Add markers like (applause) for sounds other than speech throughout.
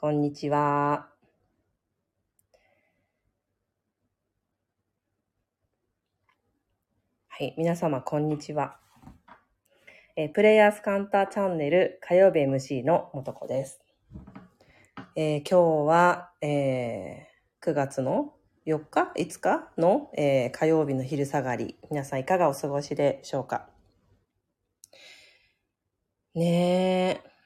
こんにちは。はい、皆様、こんにちは。え、プレイヤースカンターチャンネル火曜日 MC のもとこです。えー、今日は、えー、9月の4日 ?5 日の、えー、火曜日の昼下がり。皆さんいかがお過ごしでしょうか？ねえ。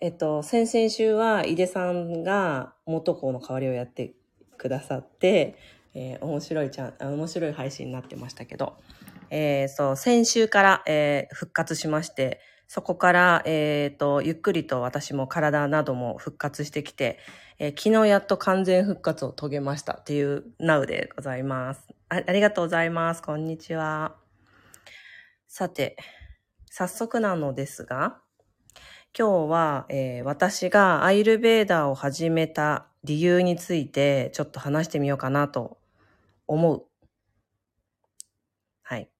えっと、先々週は井出さんが元子の代わりをやってくださって、えー、面白いちゃん、面白い配信になってましたけど、えー、そう、先週から、えー、復活しまして、そこから、えっ、ー、と、ゆっくりと私も体なども復活してきて、えー、昨日やっと完全復活を遂げましたっていうナウでございますあ。ありがとうございます。こんにちは。さて、早速なのですが、今日は、えー、私がアイルベーダーを始めた理由についてちょっと話してみようかなと思う。はい。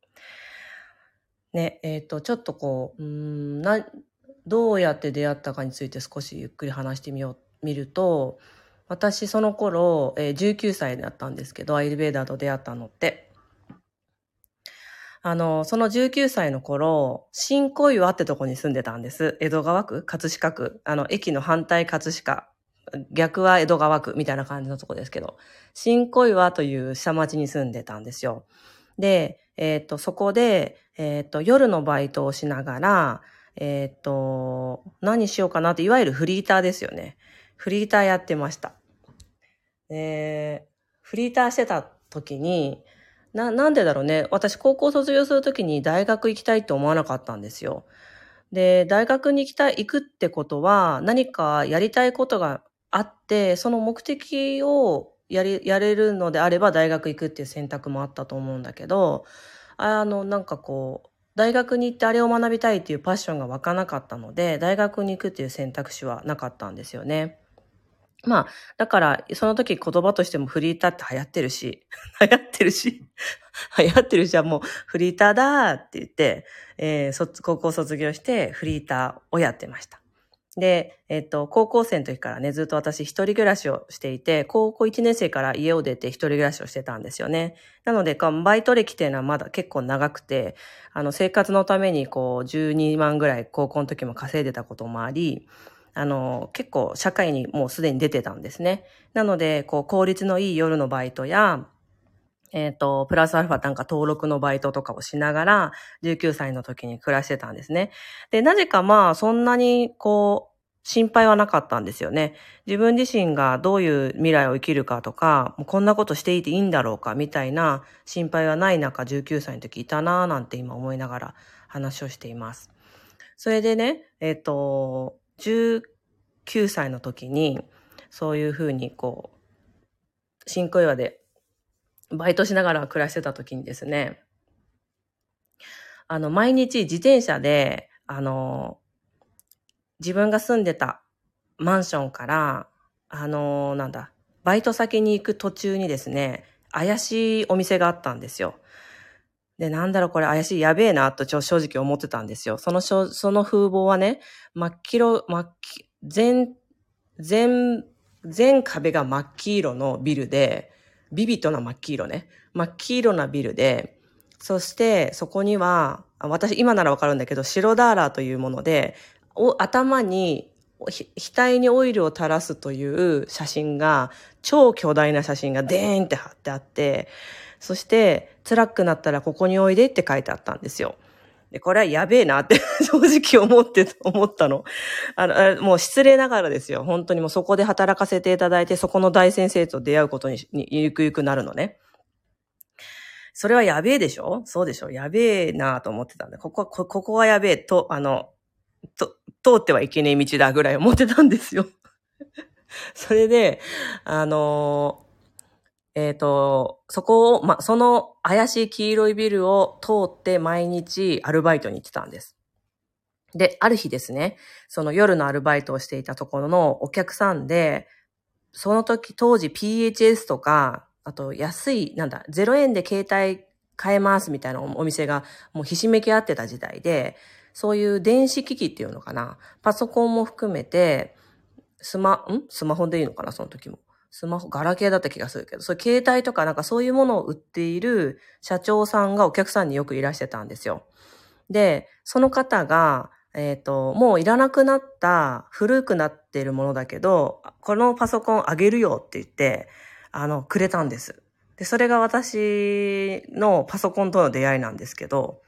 ね、えっ、ー、と、ちょっとこう、うん、な、どうやって出会ったかについて少しゆっくり話してみよう、見ると、私その頃、えー、19歳だったんですけど、アイルベーダーと出会ったのって。あの、その19歳の頃、新小岩ってとこに住んでたんです。江戸川区？葛飾区。あの、駅の反対葛飾。逆は江戸川区みたいな感じのとこですけど、新小岩という下町に住んでたんですよ。で、えっ、と、そこで、えっ、と、夜のバイトをしながら、えっ、と、何しようかなって、いわゆるフリーターですよね。フリーターやってました。で、フリーターしてた時に、な、なんでだろうね。私、高校卒業するときに大学行きたいって思わなかったんですよ。で、大学に行きたい、行くってことは、何かやりたいことがあって、その目的をやり、やれるのであれば大学行くっていう選択もあったと思うんだけど、あの、なんかこう、大学に行ってあれを学びたいっていうパッションが湧かなかったので、大学に行くっていう選択肢はなかったんですよね。まあ、だから、その時言葉としてもフリーターって流行ってるし、(laughs) 流行ってるし、(laughs) 流行ってるし、じゃもうフリーターだって言って、えー、高校卒業してフリーターをやってました。で、えっ、と、高校生の時からね、ずっと私一人暮らしをしていて、高校1年生から家を出て一人暮らしをしてたんですよね。なので、バイト歴っていうのはまだ結構長くて、あの、生活のためにこう、12万ぐらい高校の時も稼いでたこともあり、あの、結構社会にもうすでに出てたんですね。なので、こう、効率のいい夜のバイトや、えっ、ー、と、プラスアルファなんか登録のバイトとかをしながら、19歳の時に暮らしてたんですね。で、なぜかまあ、そんなに、こう、心配はなかったんですよね。自分自身がどういう未来を生きるかとか、もうこんなことしていていいんだろうかみたいな心配はない中、19歳の時いたなぁなんて今思いながら話をしています。それでね、えっ、ー、と、19歳の時に、そういうふうにこう、新小岩でバイトしながら暮らしてた時にですね、あの、毎日自転車で、あの、自分が住んでたマンションから、あの、なんだ、バイト先に行く途中にですね、怪しいお店があったんですよ。で、なんだろこれ怪しい、やべえな、と正直思ってたんですよ。その、その風貌はね、真っ黄色、真っ黄、全、全、全壁が真っ黄色のビルで、ビビットな真っ黄色ね。真っ黄色なビルで、そしてそこには、私今ならわかるんだけど、白ダーラーというもので、頭に、額にオイルを垂らすという写真が、超巨大な写真がデーンって貼ってあって、そして、辛くなったらここにおいでって書いてあったんですよ。で、これはやべえなって (laughs) 正直思って、思ったの。あの、もう失礼ながらですよ。本当にもうそこで働かせていただいて、そこの大先生と出会うことに、ゆくゆくなるのね。それはやべえでしょ？そうでしょ？やべえなと思ってたんで、ここは、ここはやべえと、あの、と、通ってはいけねえ道だぐらい思ってたんですよ。(laughs) それで、あのえっ、ー、と、そこを、ま、その怪しい黄色いビルを通って毎日アルバイトに行ってたんです。で、ある日ですね、その夜のアルバイトをしていたところのお客さんで、その時当時 PHS とか、あと安い、なんだ、0円で携帯買えますみたいなお店がもうひしめき合ってた時代で、そういう電子機器っていうのかな、パソコンも含めて、スマ、ん？スマホでいいのかなその時も。スマホ、ガラケーだった気がするけど、そう携帯とかなんかそういうものを売っている社長さんがお客さんによくいらしてたんですよ。で、その方が、えっ、ー、と、もういらなくなった古くなっているものだけど、このパソコンあげるよって言って、あの、くれたんです。で、それが私のパソコンとの出会いなんですけど、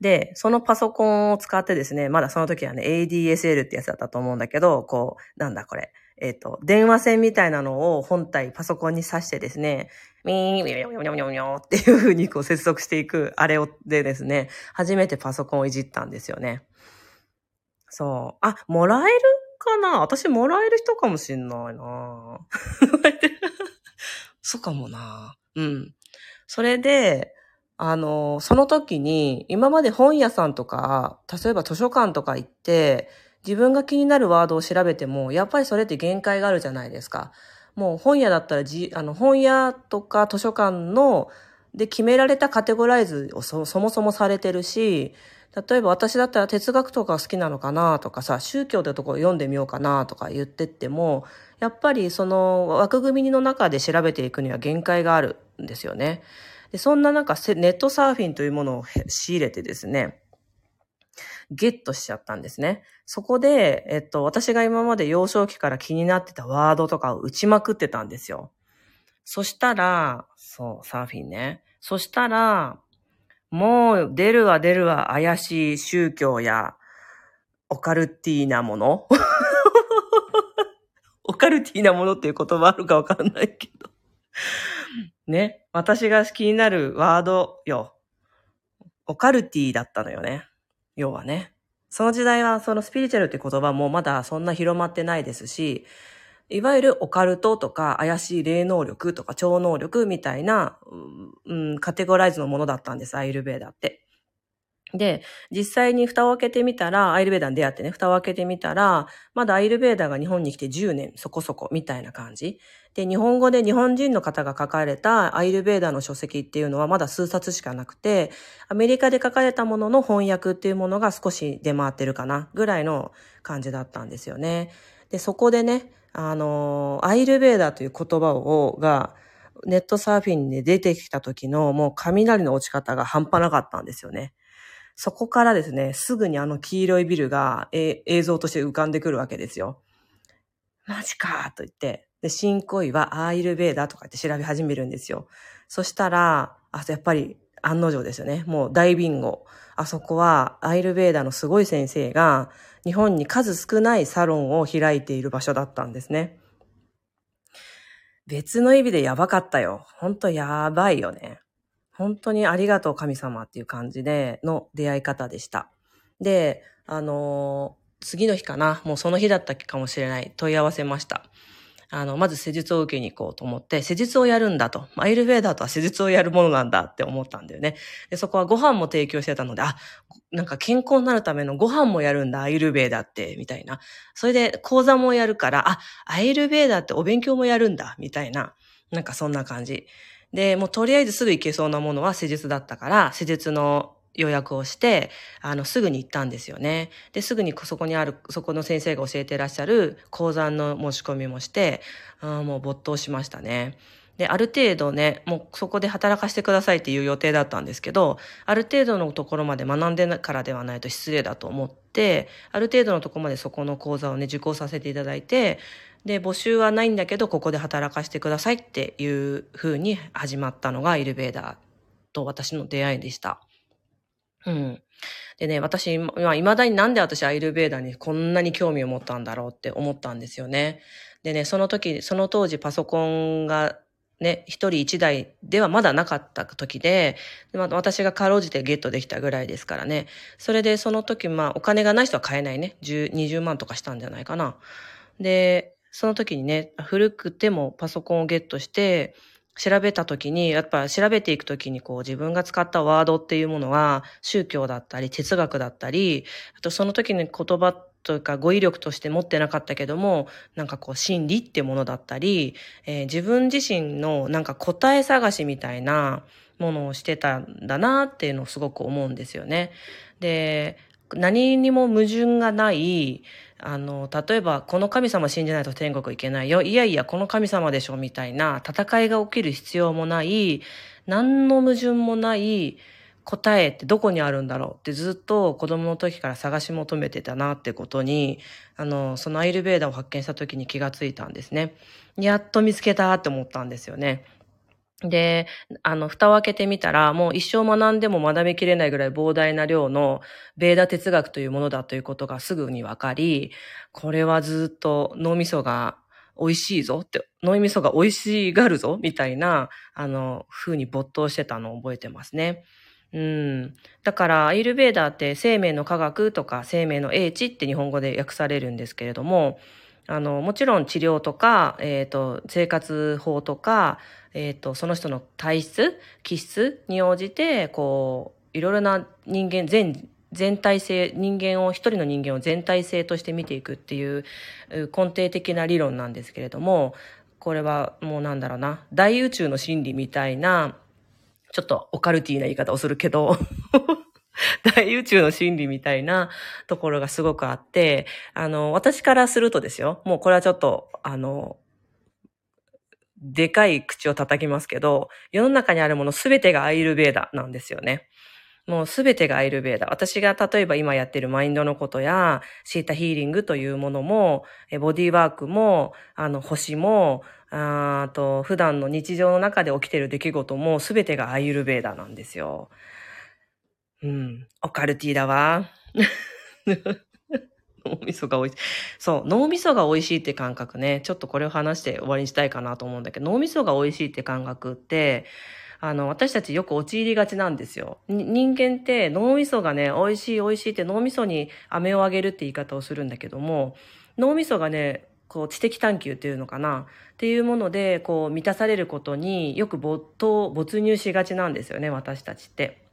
で、そのパソコンを使ってですね、まだその時はね、ADSL ってやつだったと思うんだけど、こう、なんだこれ、えっ、ー、と、電話線みたいなのを本体パソコンに挿してですね、ミー、ミョミョミョミョミョっていう風にこう接続していくあれをでですね、初めてパソコンをいじったんですよね。そう。あ、もらえるかな私もらえる人かもしんないなそうかもなうん。それで、あの、その時に、今まで本屋さんとか、例えば図書館とか行って、自分が気になるワードを調べても、やっぱりそれって限界があるじゃないですか。もう本屋だったらじ、あの、本屋とか図書館の、で決められたカテゴライズをそもそもされてるし、例えば私だったら哲学とか好きなのかなとかさ、宗教ってところ読んでみようかなとか言ってっても、やっぱりその枠組みの中で調べていくには限界があるんですよね。でそんな中、ネットサーフィンというものを仕入れてですね、ゲットしちゃったんですね。そこで、えっと、私が今まで幼少期から気になってたワードとかを打ちまくってたんですよ。そしたら、そう、サーフィンね。そしたら、もう出るわ出るわ怪しい宗教やオカルティーなもの (laughs) オカルティーなものっていう言葉あるかわかんないけどね。私が気になるワードよ。オカルティーだったのよね。要はね。その時代はそのスピリチュアルって言葉もまだそんな広まってないですし、いわゆるオカルトとか怪しい霊能力とか超能力みたいな、うん、カテゴライズのものだったんです、アイルベーダって。で、実際に蓋を開けてみたら、アイルベーダーに出会ってね、蓋を開けてみたら、まだアイルベーダーが日本に来て10年そこそこみたいな感じ。で、日本語で日本人の方が書かれたアイルベーダーの書籍っていうのはまだ数冊しかなくて、アメリカで書かれたものの翻訳っていうものが少し出回ってるかな、ぐらいの感じだったんですよね。で、そこでね、あの、アイルベーダーという言葉を、が、ネットサーフィンで出てきた時のもう雷の落ち方が半端なかったんですよね。そこからですね、すぐにあの黄色いビルが、映像として浮かんでくるわけですよ。マジかと言って、で、新恋はアーイルベーダーとかって調べ始めるんですよ。そしたら、あ、やっぱり案の定ですよね。もう大ビンゴ。あそこはアイルベーダーのすごい先生が日本に数少ないサロンを開いている場所だったんですね。別の意味でやばかったよ。ほんとやばいよね。本当にありがとう神様っていう感じでの出会い方でした。で、あのー、次の日かな、もうその日だったかもしれない、問い合わせました。あの、まず施術を受けに行こうと思って、施術をやるんだと。アイルベーダーとは施術をやるものなんだって思ったんだよね。で、そこはご飯も提供してたので、あ、なんか健康になるためのご飯もやるんだ、アイルベーダーって、みたいな。それで講座もやるから、あ、アイルベーダーってお勉強もやるんだ、みたいな。なんかそんな感じ。で、もうとりあえずすぐ行けそうなものは施術だったから、施術の予約をして、あの、すぐに行ったんですよね。で、すぐにそこにある、そこの先生が教えてらっしゃる講座の申し込みもして、あもう没頭しましたね。で、ある程度ね、もうそこで働かせてくださいっていう予定だったんですけど、ある程度のところまで学んでからではないと失礼だと思って、ある程度のところまでそこの講座をね、受講させていただいて、で、募集はないんだけど、ここで働かせてくださいっていう風に始まったのがエレベーターと私の出会いでした。うん。でね、私、今、未だになんで私アイルベーダーにこんなに興味を持ったんだろうって思ったんですよね。でね、その時、その当時パソコンがね、一人一台ではまだなかった時で、でま私がかろうじてゲットできたぐらいですからね。それでその時、まあお金がない人は買えないね。10、20万とかしたんじゃないかな。で、その時にね、古くてもパソコンをゲットして、調べた時に、やっぱ調べていく時にこう自分が使ったワードっていうものは宗教だったり哲学だったり、あとその時に言葉というか語彙力として持ってなかったけども、なんかこう心理ってものだったり、えー、自分自身のなんか答え探しみたいなものをしてたんだなっていうのをすごく思うんですよね。で、何にも矛盾がない、あの、例えば、この神様信じないと天国行けないよ。いやいや、この神様でしょ、みたいな戦いが起きる必要もない、何の矛盾もない答えってどこにあるんだろう？ってずっと子供の時から探し求めてたなってことに、あの、そのアイルベーダを発見した時に気がついたんですね。やっと見つけたって思ったんですよね。で、あの、蓋を開けてみたら、もう一生学んでも学びきれないぐらい膨大な量のベーダ哲学というものだということがすぐにわかり、これはずっと脳みそが美味しいぞって、脳みそが美味しがるぞみたいな、あの、風に没頭してたのを覚えてますね。うん。だから、アイルベーダーって生命の科学とか生命の英知って日本語で訳されるんですけれども、あの、もちろん治療とか、えっ、ー、と、生活法とか、えっ、ー、と、その人の体質、気質に応じて、こう、いろいろな人間、全、全体性、人間を、一人の人間を全体性として見ていくっていう根底的な理論なんですけれども、これはもうなんだろうな、大宇宙の真理みたいな、ちょっとオカルティーな言い方をするけど。大宇宙の真理みたいなところがすごくあって、あの、私からするとですよ、もうこれはちょっと、あの、でかい口を叩きますけど、世の中にあるものすべてがアイルベーダなんですよね。もうすべてがアイルベーダ。私が例えば今やってるマインドのことや、シータヒーリングというものも、ボディーワークも、あの、星も、あと、普段の日常の中で起きてる出来事もすべてがアイルベーダなんですよ。うん。オカルティだわ。(laughs) 脳みそが美味しい。そう、脳みそが美味しいって感覚ね。ちょっとこれを話して終わりにしたいかなと思うんだけど、脳みそが美味しいって感覚って、あの、私たちよく陥りがちなんですよ。人間って脳みそがね、美味しい美味しいって脳みそに飴をあげるって言い方をするんだけども、脳みそがね、こう知的探求っていうのかな？っていうもので、こう満たされることによく没頭、没入しがちなんですよね、私たちって。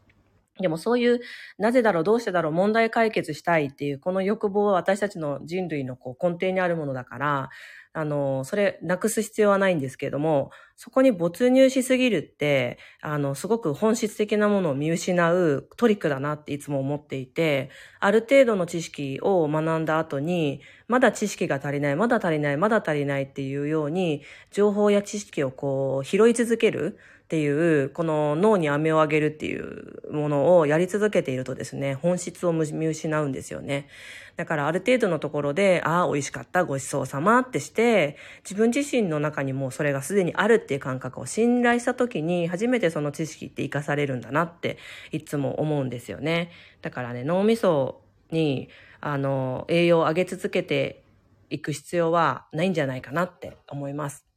でもそういう、なぜだろう、どうしてだろう、問題解決したいっていう、この欲望は私たちの人類のこう根底にあるものだから、あの、それなくす必要はないんですけれども、そこに没入しすぎるって、あの、すごく本質的なものを見失うトリックだなっていつも思っていて、ある程度の知識を学んだ後に、まだ知識が足りない、まだ足りない、まだ足りないっていうように、情報や知識をこう、拾い続ける。っていう、この脳に飴をあげるっていうものをやり続けているとですね、本質を見失うんですよね。だからある程度のところで、ああ、美味しかった、ごちそうさまってして、自分自身の中にもそれがすでにあるっていう感覚を信頼した時に、初めてその知識って活かされるんだなっていつも思うんですよね。だからね、脳みそに、あの、栄養を上げ続けていく必要はないんじゃないかなって思います。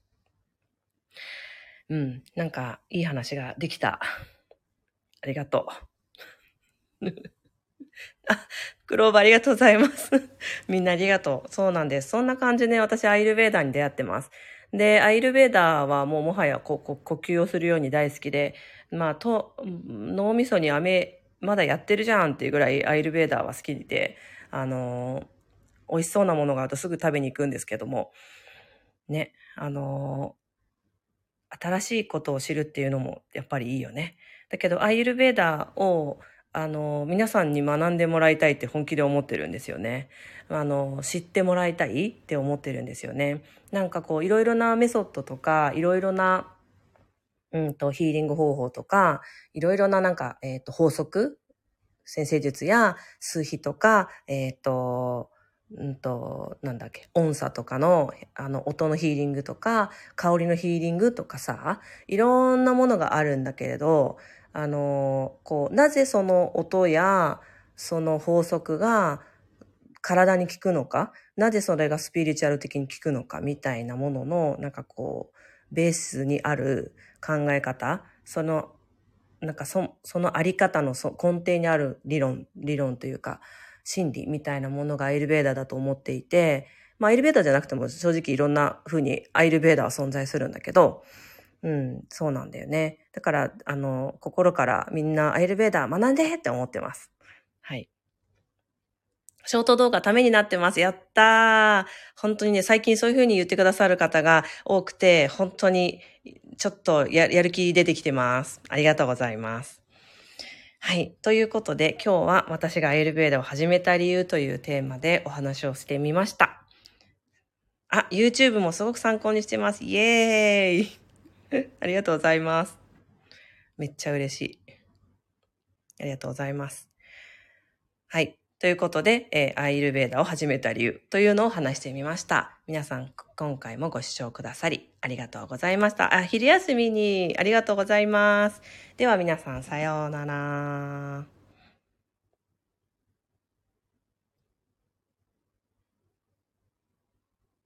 うん。なんか、いい話ができた。(laughs) ありがとう。(laughs) あ、クローバーありがとうございます。(laughs) みんなありがとう。そうなんです。そんな感じで、ね、私、アイルベーダーに出会ってます。で、アイルベーダーはもうもはやここ呼吸をするように大好きで、まあ、と、脳みそに飴、まだやってるじゃんっていうぐらいアイルベーダーは好きで、あのー、美味しそうなものがあるとすぐ食べに行くんですけども、ね、あの新しいことを知るっていうのもやっぱりいいよね。だけど、アイルベーダーを、あの、皆さんに学んでもらいたいって本気で思ってるんですよね。あの、知ってもらいたいって思ってるんですよね。なんかこう、いろいろなメソッドとか、いろいろな、うんと、ヒーリング方法とか、いろいろななんか、えっ、ー、と、法則先生術や数比とか、えっ、ー、と、うんと、なんだっけ、音差とかの、あの、音のヒーリングとか、香りのヒーリングとかさ、いろんなものがあるんだけれど、あの、こう、なぜその音や、その法則が体に効くのか、なぜそれがスピリチュアル的に効くのか、みたいなものの、なんかこう、ベースにある考え方、その、なんかそそのあり方の根底にある理論、理論というか、心理みたいなものがアイルベーダーだと思っていて、まあアイルベーダーじゃなくても正直いろんな風にアイルベーダーは存在するんだけど、うん、そうなんだよね。だから、あの、心からみんなアイルベーダー学んでって思ってます。はい。ショート動画ためになってます。やったー。本当にね、最近そういう風に言ってくださる方が多くて、本当にちょっとややる気出てきてます。ありがとうございます。はい。ということで、今日は私がアイルベーダを始めた理由というテーマでお話をしてみました。あ、YouTube もすごく参考にしてます。イエーイ (laughs) ありがとうございます。めっちゃ嬉しい。ありがとうございます。はい。ということで、えーアイルベーダを始めた理由というのを話してみました。皆さん、今回もご視聴くださり、ありがとうございました。あ、昼休みにありがとうございます。では皆さん、さようなら。